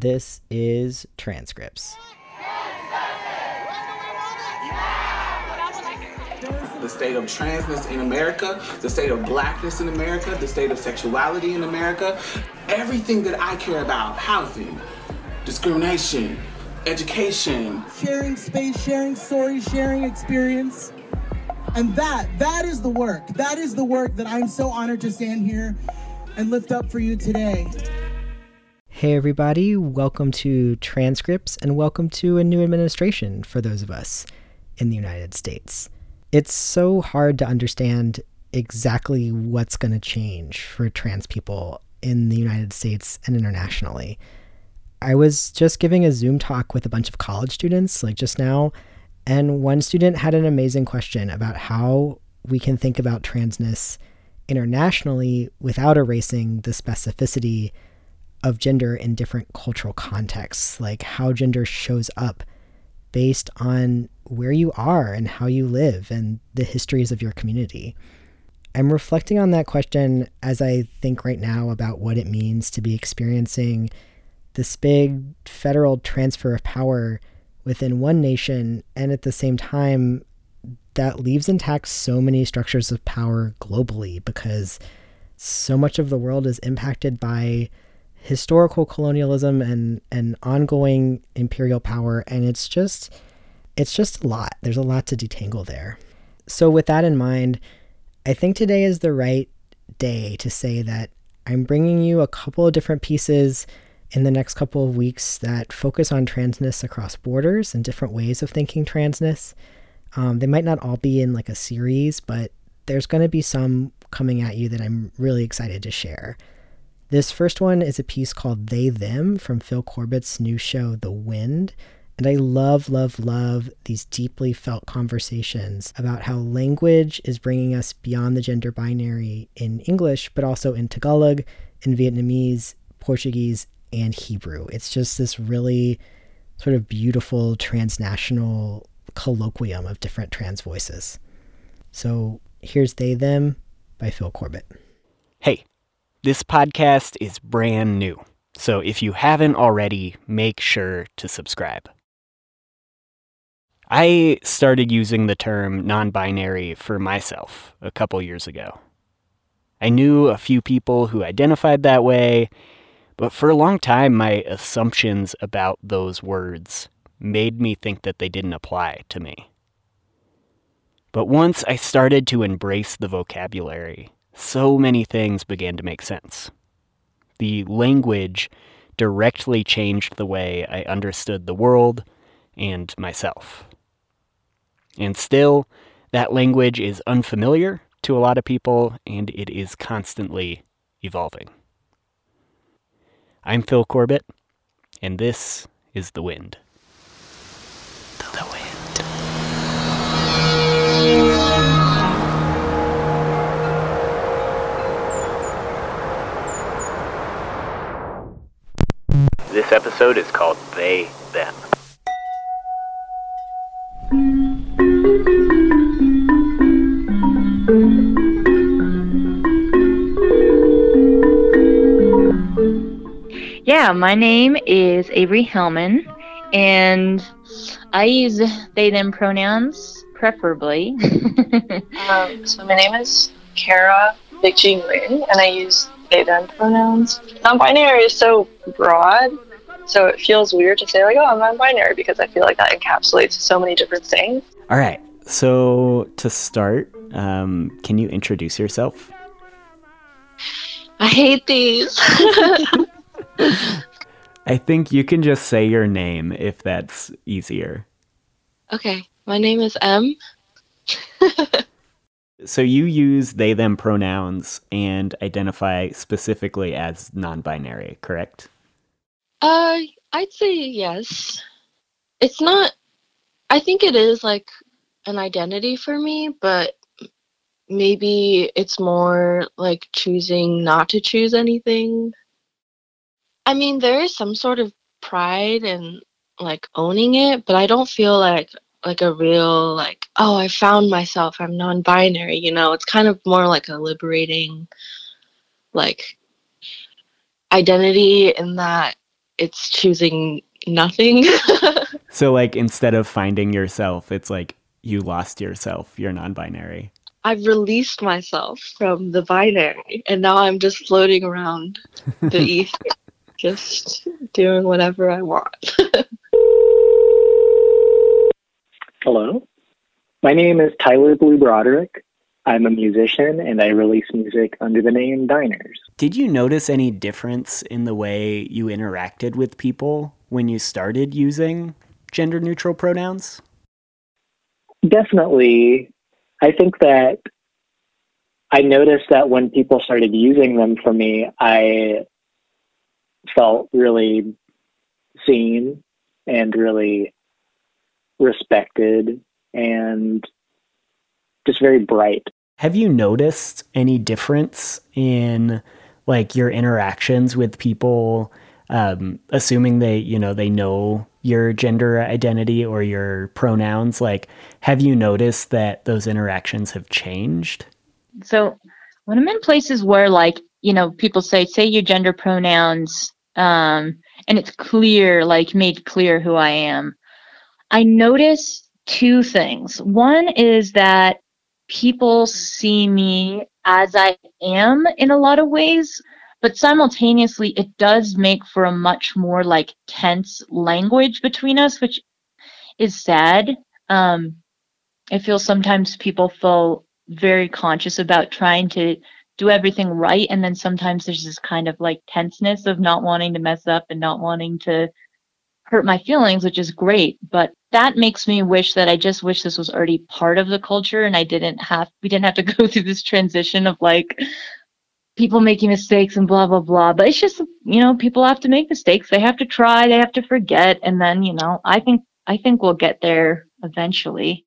This is Transcripts. the state of transness in America, the state of blackness in America, the state of sexuality in America, everything that I care about housing, discrimination, education, sharing space, sharing stories, sharing experience. And that, that is the work. That is the work that I'm so honored to stand here and lift up for you today. Hey, everybody, welcome to Transcripts and welcome to a new administration for those of us in the United States. It's so hard to understand exactly what's going to change for trans people in the United States and internationally. I was just giving a Zoom talk with a bunch of college students, like just now, and one student had an amazing question about how we can think about transness internationally without erasing the specificity of gender in different cultural contexts, like how gender shows up based on where you are and how you live and the histories of your community. I'm reflecting on that question as I think right now about what it means to be experiencing this big federal transfer of power within one nation, and at the same time, that leaves intact so many structures of power globally because so much of the world is impacted by historical colonialism and, and ongoing imperial power, and it's just it's just a lot. There's a lot to detangle there. So with that in mind, I think today is the right day to say that I'm bringing you a couple of different pieces in the next couple of weeks that focus on transness across borders and different ways of thinking transness. Um, they might not all be in like a series, but there's going to be some coming at you that I'm really excited to share. This first one is a piece called They Them from Phil Corbett's new show, The Wind. And I love, love, love these deeply felt conversations about how language is bringing us beyond the gender binary in English, but also in Tagalog, in Vietnamese, Portuguese, and Hebrew. It's just this really sort of beautiful transnational colloquium of different trans voices. So here's They Them by Phil Corbett. Hey, this podcast is brand new, so if you haven't already, make sure to subscribe. I started using the term non binary for myself a couple years ago. I knew a few people who identified that way, but for a long time, my assumptions about those words made me think that they didn't apply to me. But once I started to embrace the vocabulary, so many things began to make sense. The language directly changed the way I understood the world and myself. And still, that language is unfamiliar to a lot of people, and it is constantly evolving. I'm Phil Corbett, and this is The Wind. This episode is called They Them. Yeah, my name is Avery Hellman, and I use they them pronouns preferably. um, so my name is Kara Big Jing Ring, and I use they them pronouns. Non-binary is so broad, so it feels weird to say like, "Oh, I'm non-binary," because I feel like that encapsulates so many different things. All right. So to start, um, can you introduce yourself? I hate these. I think you can just say your name if that's easier. Okay, my name is M. so you use they them pronouns and identify specifically as non-binary, correct? Uh, I'd say yes. It's not I think it is like an identity for me, but maybe it's more like choosing not to choose anything. I mean, there is some sort of pride in like owning it, but I don't feel like like a real like oh I found myself. I'm non-binary you know? It's kind of more like a liberating like identity in that it's choosing nothing. so like instead of finding yourself, it's like you lost yourself. You're non-binary. I've released myself from the binary and now I'm just floating around the ether, just doing whatever I want. Hello. My name is Tyler Blue Broderick. I'm a musician and I release music under the name Diners. Did you notice any difference in the way you interacted with people when you started using gender neutral pronouns? Definitely. I think that I noticed that when people started using them for me, I felt really seen and really respected and just very bright. Have you noticed any difference in like your interactions with people um, assuming they you know they know your gender identity or your pronouns? Like have you noticed that those interactions have changed? So when i'm in places where like you know people say say your gender pronouns um, and it's clear like made clear who i am i notice two things. One is that people see me as i am in a lot of ways but simultaneously it does make for a much more like tense language between us which is sad. Um i feel sometimes people feel very conscious about trying to do everything right and then sometimes there's this kind of like tenseness of not wanting to mess up and not wanting to hurt my feelings which is great but that makes me wish that i just wish this was already part of the culture and i didn't have we didn't have to go through this transition of like people making mistakes and blah blah blah but it's just you know people have to make mistakes. They have to try they have to forget and then you know i think i think we'll get there eventually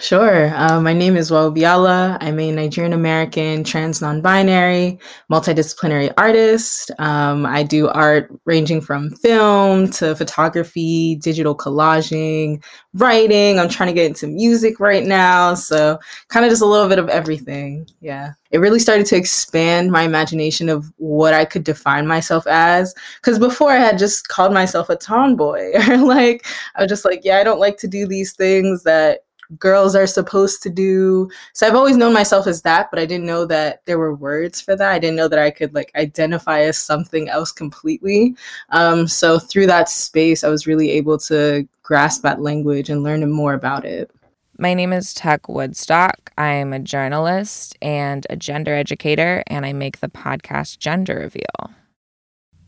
Sure. Uh, my name is Waobiala. I'm a Nigerian American trans non binary multidisciplinary artist. Um, I do art ranging from film to photography, digital collaging, writing. I'm trying to get into music right now. So, kind of just a little bit of everything. Yeah. It really started to expand my imagination of what I could define myself as. Because before I had just called myself a tomboy, or like, I was just like, yeah, I don't like to do these things that girls are supposed to do. So I've always known myself as that, but I didn't know that there were words for that. I didn't know that I could like identify as something else completely. Um, so through that space, I was really able to grasp that language and learn more about it. My name is Tuck Woodstock. I'm a journalist and a gender educator, and I make the podcast Gender Reveal.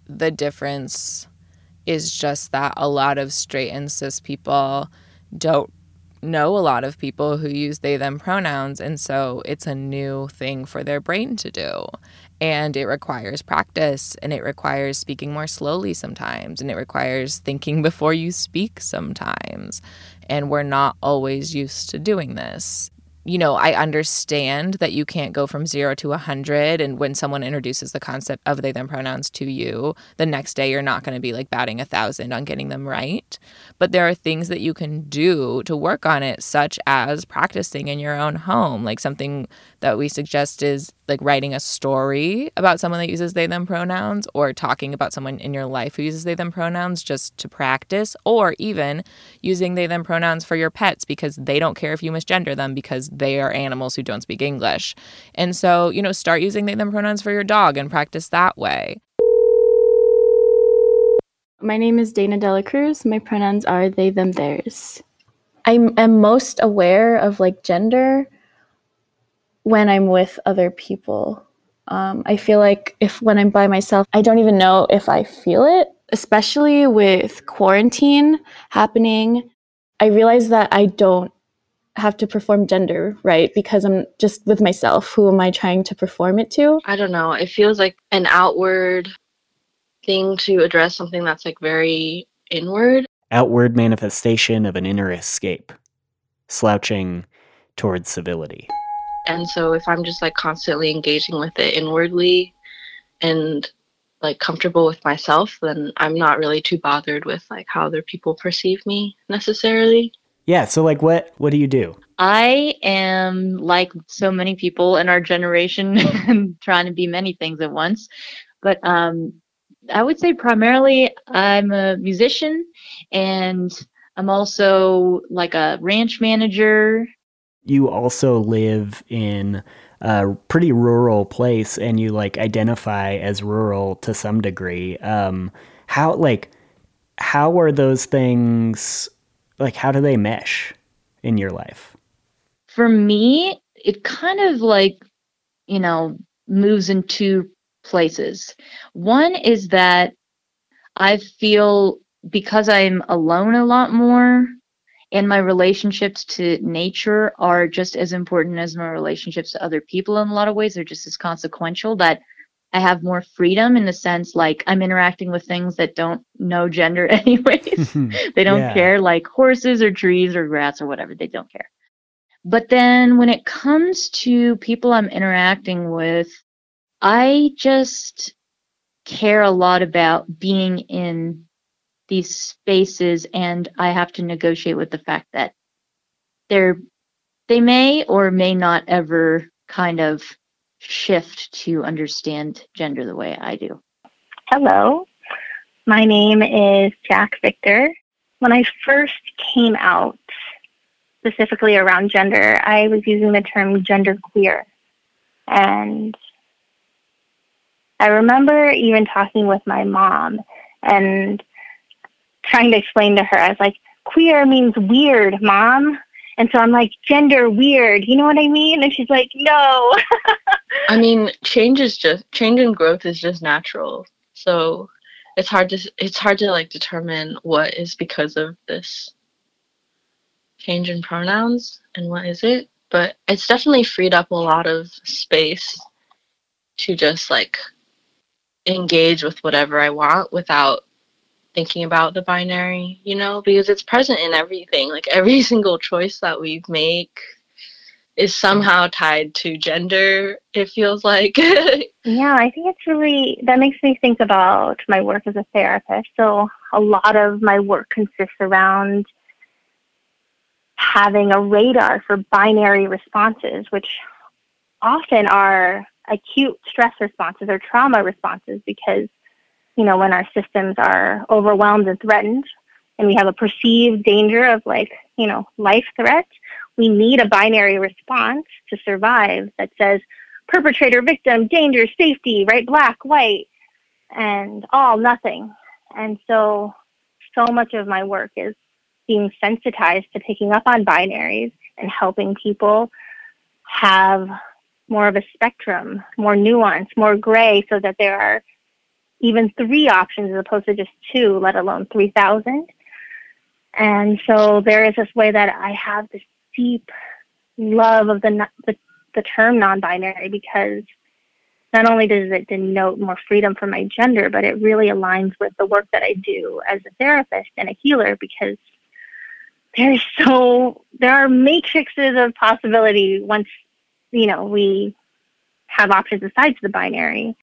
The difference is just that a lot of straight and cis people don't know a lot of people who use they them pronouns and so it's a new thing for their brain to do. And it requires practice and it requires speaking more slowly sometimes and it requires thinking before you speak sometimes. And we're not always used to doing this you know, I understand that you can't go from zero to 100. And when someone introduces the concept of they, them pronouns to you, the next day you're not going to be like batting a thousand on getting them right. But there are things that you can do to work on it, such as practicing in your own home. Like something that we suggest is like writing a story about someone that uses they them pronouns or talking about someone in your life who uses they them pronouns just to practice or even using they them pronouns for your pets because they don't care if you misgender them because they are animals who don't speak English. And so, you know, start using they them pronouns for your dog and practice that way. My name is Dana Dela Cruz. My pronouns are they, them, theirs. I am most aware of like gender when I'm with other people. Um, I feel like if when I'm by myself, I don't even know if I feel it, especially with quarantine happening. I realize that I don't have to perform gender, right? Because I'm just with myself. Who am I trying to perform it to? I don't know. It feels like an outward thing to address something that's like very inward. Outward manifestation of an inner escape, slouching towards civility. And so if I'm just like constantly engaging with it inwardly and like comfortable with myself, then I'm not really too bothered with like how other people perceive me necessarily. Yeah, so like what what do you do? I am like so many people in our generation trying to be many things at once. But um I would say primarily I'm a musician and I'm also like a ranch manager. You also live in a pretty rural place and you like identify as rural to some degree. Um, how like how are those things like how do they mesh in your life? For me, it kind of like, you know, moves in two places. One is that I feel because I'm alone a lot more and my relationships to nature are just as important as my relationships to other people in a lot of ways. They're just as consequential that I have more freedom in the sense like I'm interacting with things that don't know gender anyways. they don't Yeah. care like horses or trees or grass or whatever. They don't care. But then when it comes to people I'm interacting with, I just care a lot about being in these spaces and I have to negotiate with the fact that they're they may or may not ever kind of shift to understand gender the way I do. Hello, my name is Jack Victor. When I first came out, specifically around gender, I was using the term genderqueer. And I remember even talking with my mom and trying to explain to her, I was like, queer means weird, mom. And so I'm like, gender weird, you know what I mean? And she's like, no. I mean, change is just change and growth is just natural. So it's hard to it's hard to like determine what is because of this change in pronouns and what is it. But it's definitely freed up a lot of space to just like engage with whatever I want without thinking about the binary, you know, because it's present in everything. Like every single choice that we make is somehow tied to gender, it feels like. Yeah, I think it's really that makes me think about my work as a therapist. So a lot of my work consists around having a radar for binary responses, which often are acute stress responses or trauma responses because you know when our systems are overwhelmed and threatened and we have a perceived danger of like you know life threat we need a binary response to survive that says perpetrator, victim, danger, safety, right? Black, white, and all, nothing. And so, so much of my work is being sensitized to picking up on binaries and helping people have more of a spectrum, more nuance, more gray, so that there are even three options as opposed to just two, let alone 3,000. And so there is this way that I have this deep love of the, the the term non-binary because not only does it denote more freedom for my gender, but it really aligns with the work that I do as a therapist and a healer because there's so there are matrices of possibility once you know we have options besides the binary.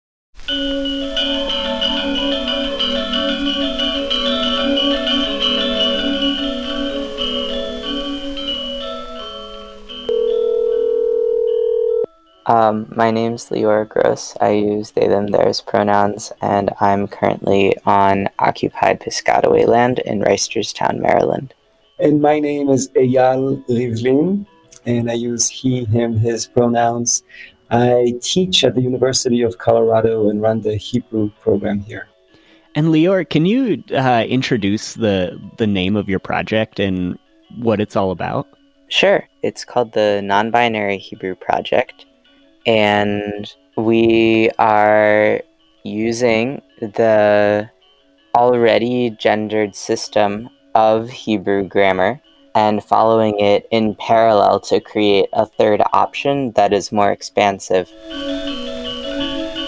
Um, my name's Leora Gross. I use they, them, theirs pronouns, and I'm currently on occupied Piscataway land in Reisterstown, Maryland. And my name is Eyal Rivlin, and I use he, him, his pronouns. I teach at the University of Colorado and run the Hebrew program here. And Lior, can you uh, introduce the the name of your project and what it's all about? Sure. It's called the Non Binary Hebrew Project, and we are using the already gendered system of Hebrew grammar and following it in parallel to create a third option that is more expansive.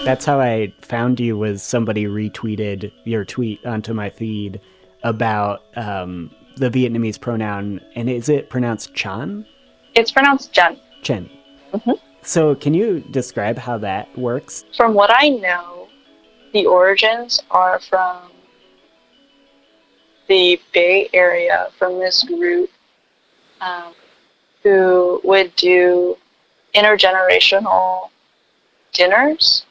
That's how I found you. Was somebody retweeted your tweet onto my feed about um, the Vietnamese pronoun, and is it pronounced Chan? it's pronounced Jen. Chen. Mhm. So, can you describe how that works? From what I know, the origins are from the Bay Area, from this group um, who would do intergenerational dinners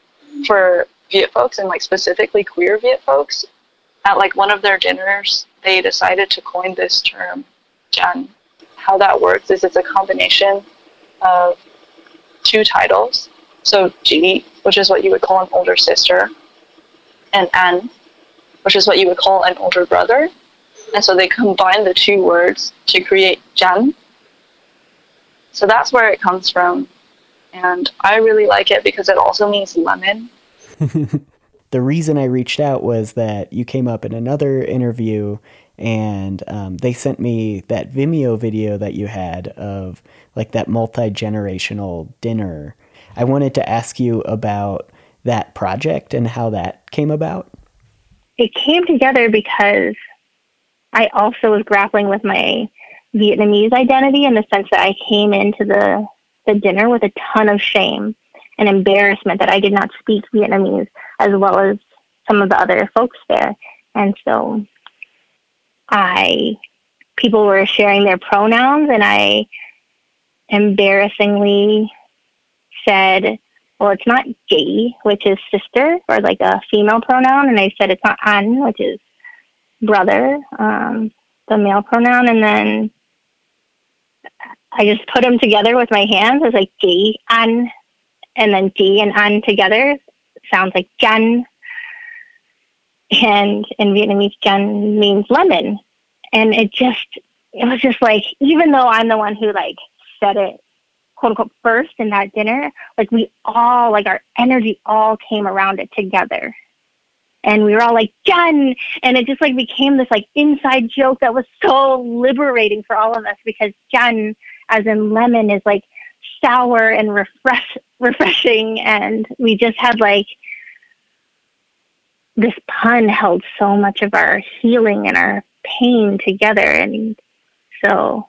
for Viet folks and like specifically queer Viet folks. At like one of their dinners, they decided to coin this term, Jan. How that works is it's a combination of two titles. So G, which is what you would call an older sister, and N, which is what you would call an older brother. And so they combine the two words to create Jan. So that's where it comes from. And I really like it because it also means lemon. the reason I reached out was that you came up in another interview and um, they sent me that Vimeo video that you had of like that multi generational dinner. I wanted to ask you about that project and how that came about. It came together because I also was grappling with my Vietnamese identity in the sense that I came into the, the dinner with a ton of shame and embarrassment that I did not speak Vietnamese as well as some of the other folks there. And so I people were sharing their pronouns and I embarrassingly said, well, it's not gay, which is sister or like a female pronoun. And I said it's not an, which is brother, um, the male pronoun. And then I just put them together with my hands. It's like gay, an, and then G and an together sounds like Jan. And in Vietnamese, Jan means lemon. And it just, it was just like, even though I'm the one who like said it quote unquote first in that dinner, like we all, like our energy all came around it together. And we were all like, Jen! And it just like became this like inside joke that was so liberating for all of us because Jen, as in lemon, is like sour and refresh refreshing. And we just had like this pun held so much of our healing and our pain together. And so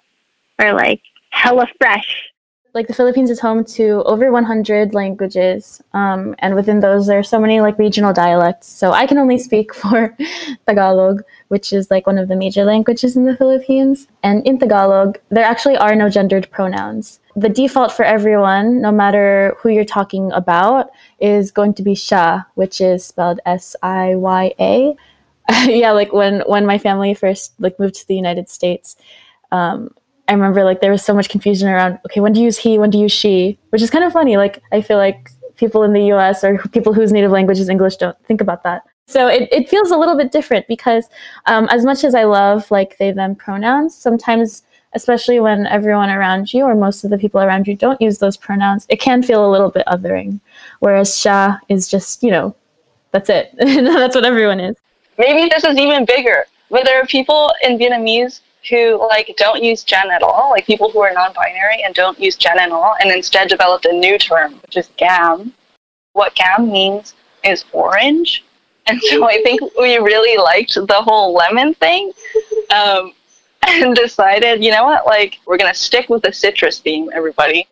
we're like hella fresh like the Philippines is home to over 100 languages, um, and within those, there are so many like regional dialects. So I can only speak for Tagalog, which is like one of the major languages in the Philippines. And in Tagalog, there actually are no gendered pronouns. The default for everyone, no matter who you're talking about, is going to be siya, which is spelled S I Y A. yeah, like when when my family first like moved to the United States. Um, I remember like there was so much confusion around okay when do you use he? When do you use she? Which is kind of funny like I feel like people in the US or people whose native language is English don't think about that. So it, it feels a little bit different because um, as much as I love like they them pronouns sometimes especially when everyone around you or most of the people around you don't use those pronouns it can feel a little bit othering. Whereas siya is just you know that's it. That's what everyone is. Maybe this is even bigger. But there are people in Vietnamese who like don't use gen at all, like people who are non-binary and don't use gen at all, and instead developed a new term, which is gam. What gam means is orange, and so I think we really liked the whole lemon thing, um, and decided, you know what, like we're gonna stick with the citrus theme, everybody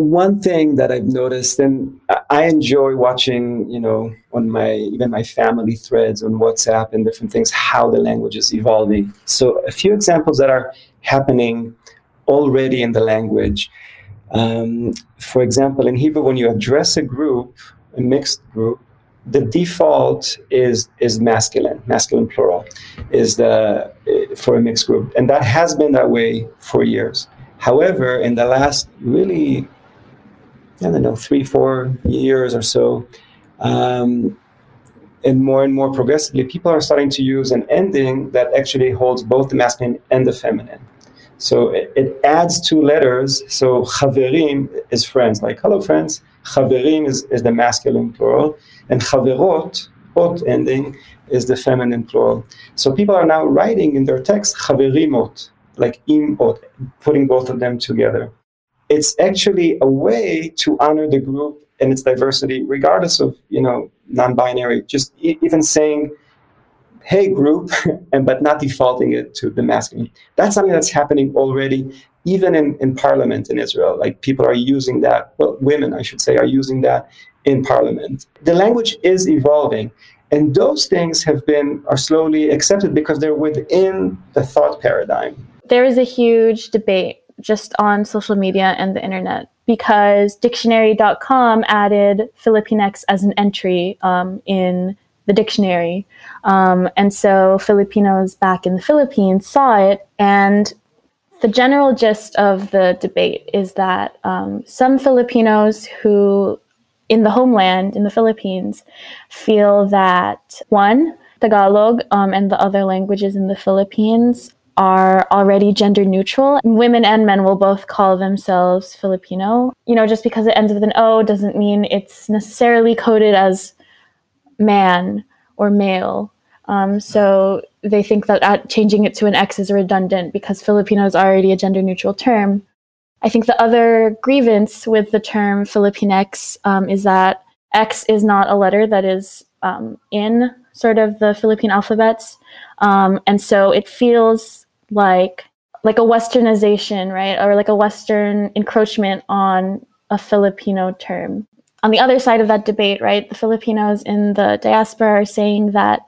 one thing that I've noticed, and I enjoy watching, you know, on my even my family threads on WhatsApp and different things, how the language is evolving. So a few examples that are happening already in the language. Um, for example, in Hebrew, when you address a group, a mixed group, the default is is masculine, masculine plural, is the for a mixed group, and that has been that way for years. However, in the last really I don't know, three, four years or so, um, and more and more progressively, people are starting to use an ending that actually holds both the masculine and the feminine. So it, it adds two letters. So chaverim is friends, like hello friends. Chaverim is, is the masculine plural, and chaverot, ot ending, is the feminine plural. So people are now writing in their text chaverimot, like imot, putting both of them together it's actually a way to honor the group and its diversity, regardless of you know non-binary. Just e- even saying, "Hey, group," and but not defaulting it to the masculine. That's something that's happening already, even in in Parliament in Israel. Like people are using that. Well, women, I should say, are using that in Parliament. The language is evolving. And those things have been are slowly accepted because they're within the thought paradigm. There is a huge debate just on social media and the internet because dictionary.com added Filipinx as an entry um, in the dictionary. Um, and so Filipinos back in the Philippines saw it. And the general gist of the debate is that um, some Filipinos who, in the homeland, in the Philippines, feel that one, Tagalog um, and the other languages in the Philippines are already gender neutral. Women and men will both call themselves Filipino. You know, just because it ends with an O doesn't mean it's necessarily coded as man or male. Um, so they think that changing it to an X is redundant because Filipino is already a gender neutral term. I think the other grievance with the term Filipinx um, is that X is not a letter that is um, in sort of the Philippine alphabets. Um, and so it feels like like a westernization, right? Or like a Western encroachment on a Filipino term. On the other side of that debate, right, the Filipinos in the diaspora are saying that,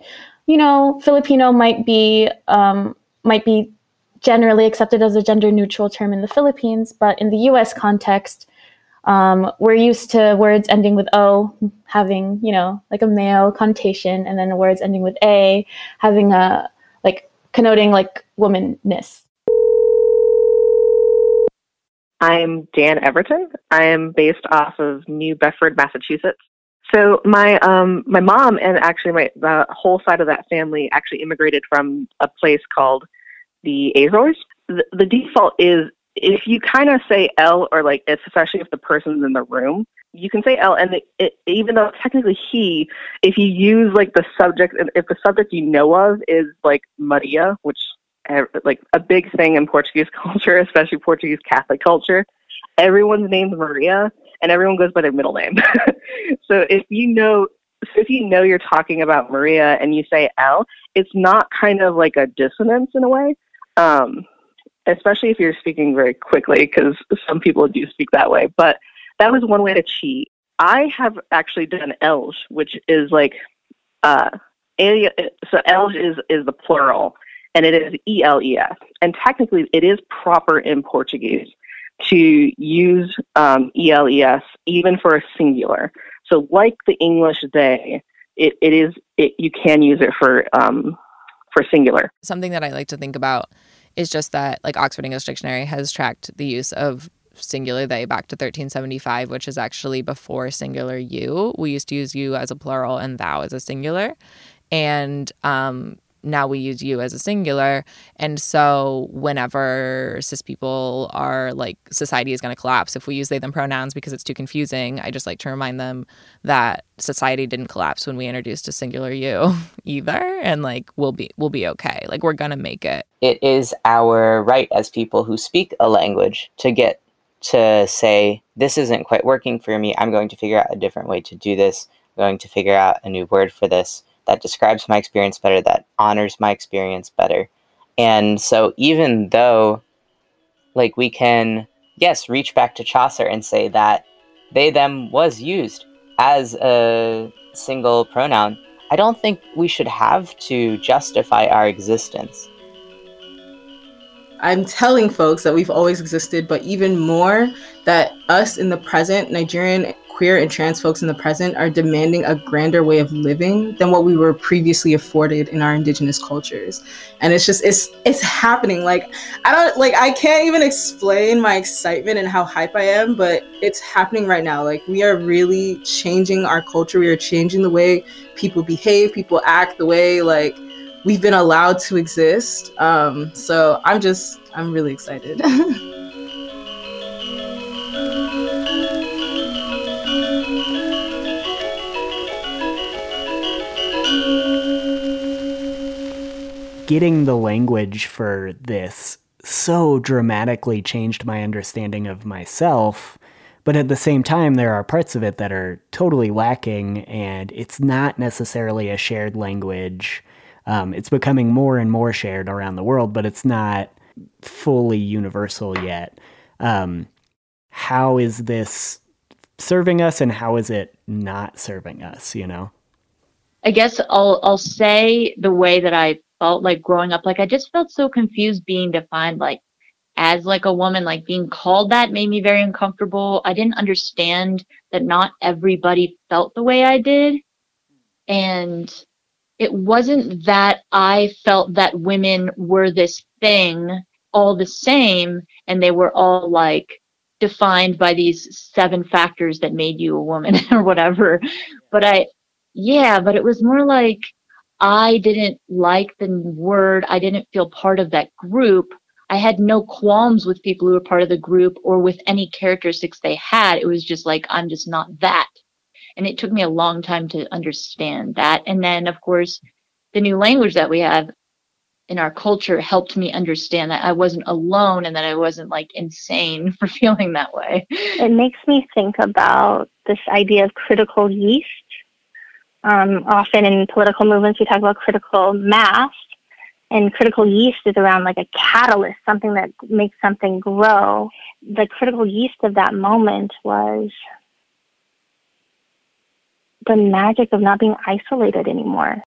you know, Filipino might be um, might be generally accepted as a gender neutral term in the Philippines, but in the U.S. context, um, we're used to words ending with O having, you know, like a male connotation, and then words ending with A having a like connoting like womanness. I'm Dan Everton. I am based off of New Bedford, Massachusetts. So my um my mom and actually my the whole side of that family actually immigrated from a place called the Azores. The, the default is if you kind of say L or like especially if the person's in the room, you can say L, and it, even though technically he, if you use like the subject, if the subject you know of is like Maria, which like a big thing in Portuguese culture, especially Portuguese Catholic culture, everyone's name's Maria, and everyone goes by their middle name. so if you know, so if you know you're talking about Maria and you say L, it's not kind of like a dissonance in a way. Um, especially if you're speaking very quickly, because some people do speak that way. But that was one way to cheat. I have actually done Elge, which is like, uh, so Elge is, is the plural, and it is E L E S. And technically, it is proper in Portuguese to use um, E L E S even for a singular. So, like the English they, it, it is it, you can use it for um, for singular. Something that I like to think about is just that like Oxford English Dictionary has tracked the use of singular they back to 1375, which is actually before singular you. We used to use you as a plural and thou as a singular. And um, now we use you as a singular. And so whenever cis people are like, society is going to collapse if we use they, them pronouns because it's too confusing, I just like to remind them that society didn't collapse when we introduced a singular you either. And like, we'll be, we'll be okay. Like, we're going to make it. It is our right as people who speak a language to get to say, this isn't quite working for me. I'm going to figure out a different way to do this. I'm going to figure out a new word for this that describes my experience better, that honors my experience better. And so, even though, like, we can, yes, reach back to Chaucer and say that they, them was used as a single pronoun, I don't think we should have to justify our existence. I'm telling folks that we've always existed, but even more that us in the present, Nigerian queer and trans folks in the present, are demanding a grander way of living than what we were previously afforded in our indigenous cultures. And it's just it's it's happening. Like I don't like I can't even explain my excitement and how hype I am, but it's happening right now. Like we are really changing our culture. We are changing the way people behave, people act, the way like we've been allowed to exist. Um, so I'm just, I'm really excited. Getting the language for this so dramatically changed my understanding of myself. But at the same time, there are parts of it that are totally lacking, and it's not necessarily a shared language um, it's becoming more and more shared around the world, but it's not fully universal yet. Um, how is this serving us, and how is it not serving us? You know. I guess I'll I'll say the way that I felt like growing up. Like I just felt so confused being defined like as like a woman, like being called that made me very uncomfortable. I didn't understand that not everybody felt the way I did. And it wasn't that I felt that women were this thing all the same and they were all like defined by these seven factors that made you a woman or whatever. But I, yeah, but it was more like I didn't like the word. I didn't feel part of that group. I had no qualms with people who were part of the group or with any characteristics they had. It was just like, I'm just not that. And it took me a long time to understand that. And then, of course, the new language that we have in our culture helped me understand that I wasn't alone and that I wasn't like insane for feeling that way. It makes me think about this idea of critical yeast. Um, often in political movements, we talk about critical mass, and critical yeast is around like a catalyst, something that makes something grow. The critical yeast of that moment was the magic of not being isolated anymore.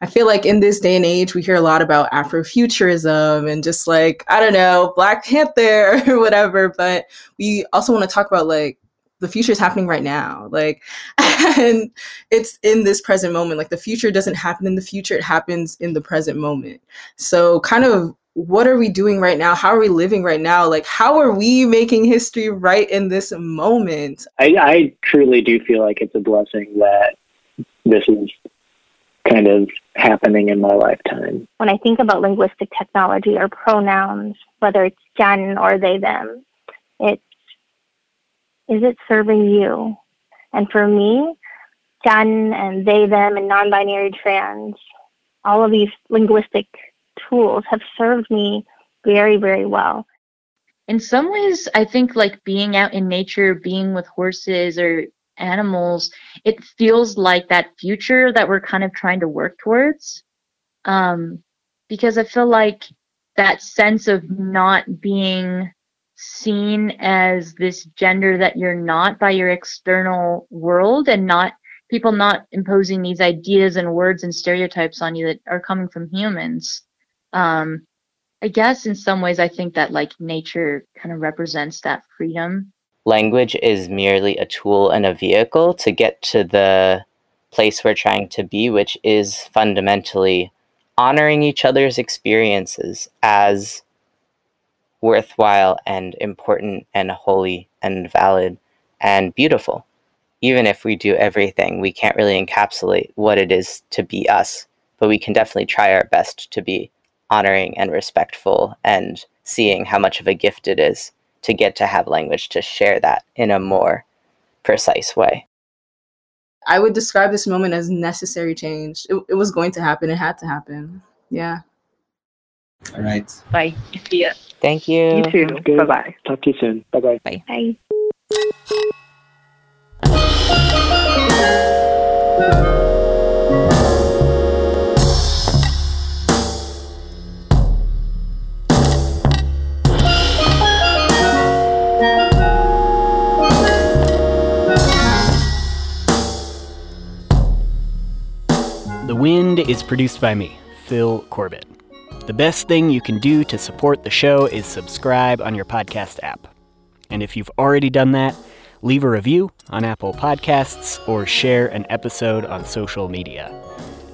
I feel like in this day and age, we hear a lot about Afrofuturism and just like, I don't know, Black Panther or whatever, but we also want to talk about like the future is happening right now. Like, and it's in this present moment. Like, the future doesn't happen in the future, it happens in the present moment. So, kind of, what are we doing right now? How are we living right now? Like, how are we making history right in this moment? I, I truly do feel like it's a blessing that this is kind of happening in my lifetime. When I think about linguistic technology or pronouns, whether it's Jen or they, them, it's is it serving you? And for me, Jen and they, them, and non binary trans, all of these linguistic tools have served me very, very well. In some ways, I think like being out in nature, being with horses or animals, it feels like that future that we're kind of trying to work towards. Um, because I feel like that sense of not being seen as this gender that you're not by your external world and not people not imposing these ideas and words and stereotypes on you that are coming from humans. Um, I guess in some ways, I think that like nature kind of represents that freedom language is merely a tool and a vehicle to get to the place we're trying to be, which is fundamentally honoring each other's experiences as worthwhile and important and holy and valid and beautiful. Even if we do everything, we can't really encapsulate what it is to be us, but we can definitely try our best to be honoring and respectful and seeing how much of a gift it is to get to have language to share that in a more precise way. I would describe this moment as necessary change. It, it was going to happen. It had to happen. Yeah. All right. Bye. See ya. Thank you. You too. Bye bye. Talk to you soon. Bye-bye. Bye. Bye. The is produced by me, Phil Corbett. The best thing you can do to support the show is subscribe on your podcast app. And if you've already done that, leave a review on Apple Podcasts or share an episode on social media.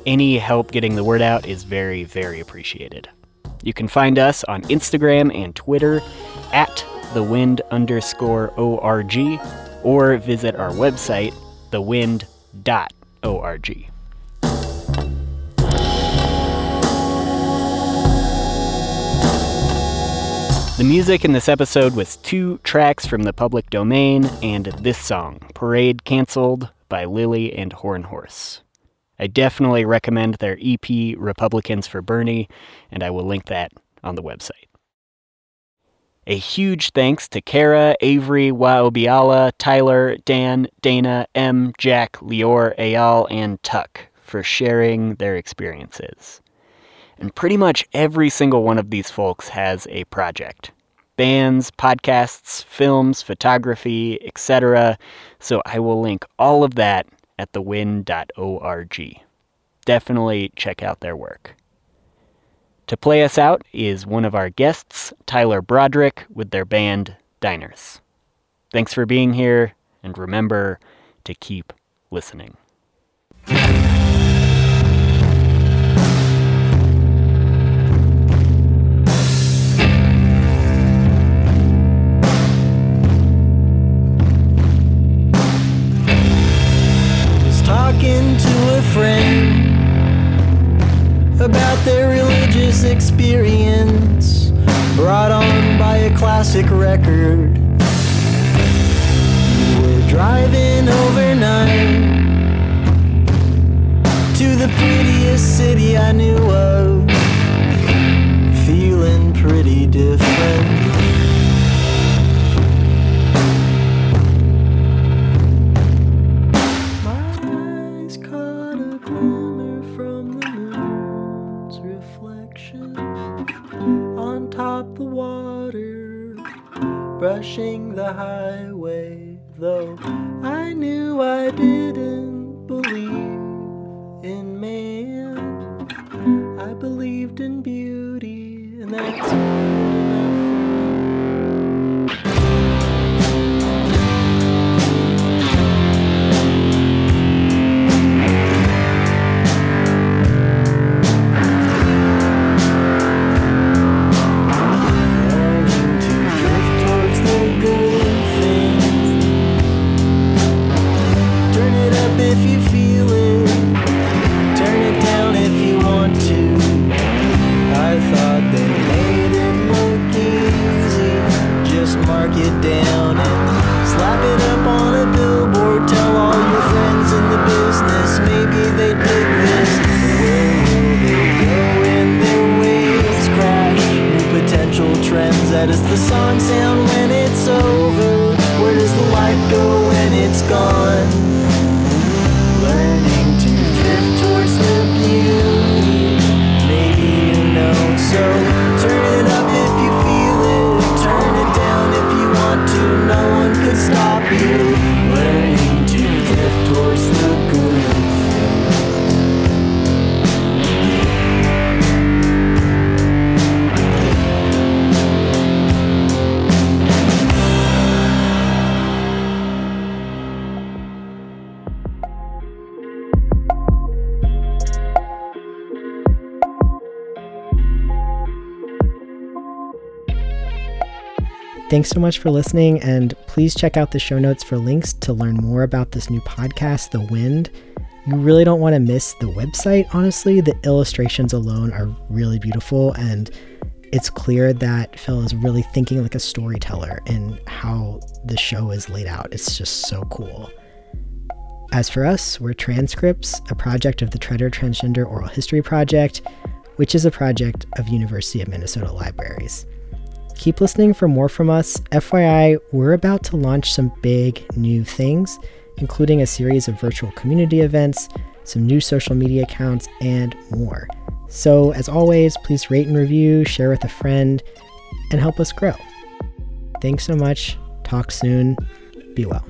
Any help getting the word out is very, very appreciated. You can find us on Instagram and Twitter at thewind underscore org or visit our website, thewind.org. The music in this episode was two tracks from the public domain and this song, Parade Cancelled by Lily and Hornhorse. I definitely recommend their EP, Republicans for Bernie, and I will link that on the website. A huge thanks to Kara, Avery, Waobiala, Tyler, Dan, Dana, M, Jack, Lior, Eyal, and Tuck for sharing their experiences. And pretty much every single one of these folks has a project bands, podcasts, films, photography, etc. So I will link all of that at thewind.org. Definitely check out their work. To play us out is one of our guests, Tyler Broderick, with their band Diners. Thanks for being here, and remember to keep listening. Experience brought on by a classic record. We're driving overnight to the prettiest city I knew of, feeling pretty different. Brushing the highway. Though I knew I didn't believe in man, I believed in beauty, and that's Thanks so much for listening, and please check out the show notes for links to learn more about this new podcast, The Wind. You really don't want to miss the website, honestly. The illustrations alone are really beautiful, and it's clear that Phil is really thinking like a storyteller in how the show is laid out. It's just so cool. As for us, we're Transcripts, a project of the Tretter Transgender Oral History Project, which is a project of University of Minnesota Libraries. Keep listening for more from us. FYI, we're about to launch some big new things, including a series of virtual community events, some new social media accounts, and more. So, as always, please rate and review, share with a friend, and help us grow. Thanks so much. Talk soon. Be well.